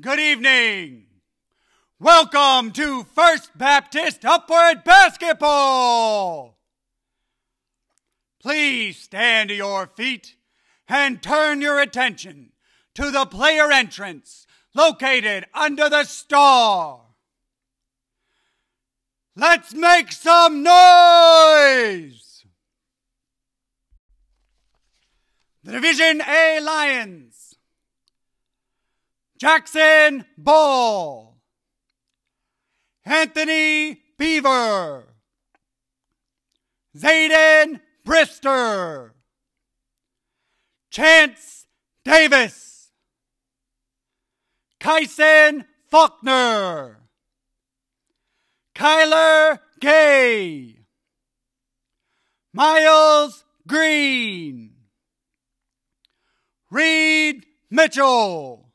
Good evening. Welcome to First Baptist Upward Basketball. Please stand to your feet and turn your attention to the player entrance located under the star. Let's make some noise! The Division A Lions. Jackson Ball. Anthony Beaver. Zayden Brister. Chance Davis. Kyson Faulkner. Kyler Gay. Miles Green. Reed Mitchell.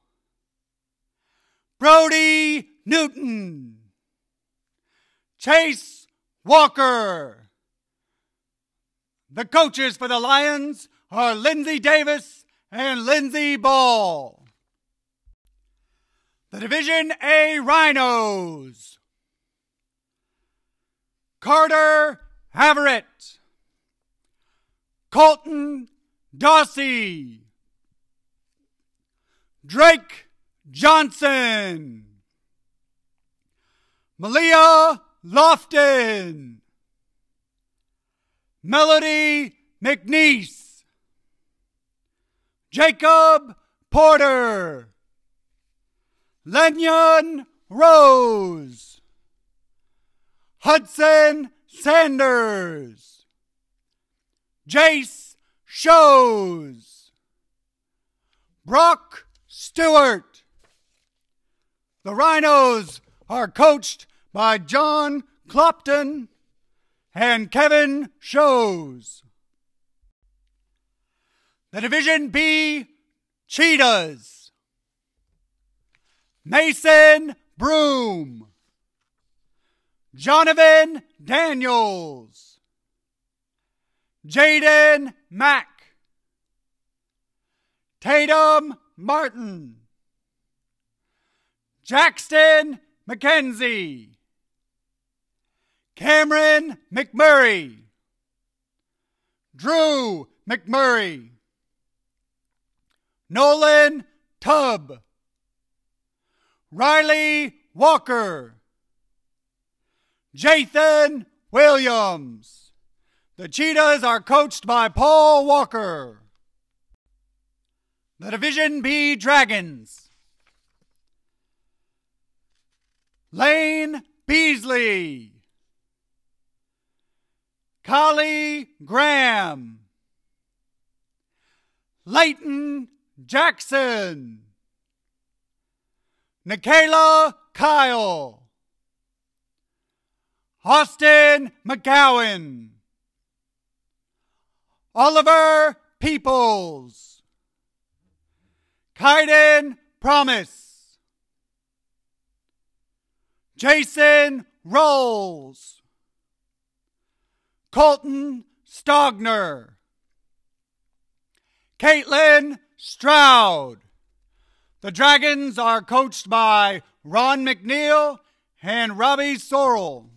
Brody Newton. Chase Walker. The coaches for the Lions are Lindsey Davis and Lindsey Ball. The Division A Rhinos. Carter Averett. Colton Dossie. Drake Johnson. Malia Lofton. Melody McNeese. Jacob Porter. Lenyon Rose. Hudson Sanders. Jace Shows. Brock Stewart. The Rhinos are coached by John Clopton and Kevin Shows. The Division B Cheetahs. Mason Broom. Jonathan Daniels. Jaden Mack. Tatum Martin. Jackson McKenzie. Cameron McMurray. Drew McMurray. Nolan Tubb. Riley Walker. Jathan Williams. The Cheetahs are coached by Paul Walker. The Division B Dragons. Lane Beasley. Collie Graham. Leighton Jackson. Nikayla Kyle. Austin McGowan. Oliver Peoples. Kaiden Promise. Jason Rolls. Colton Stogner. Caitlin Stroud. The Dragons are coached by Ron McNeil and Robbie Sorrell.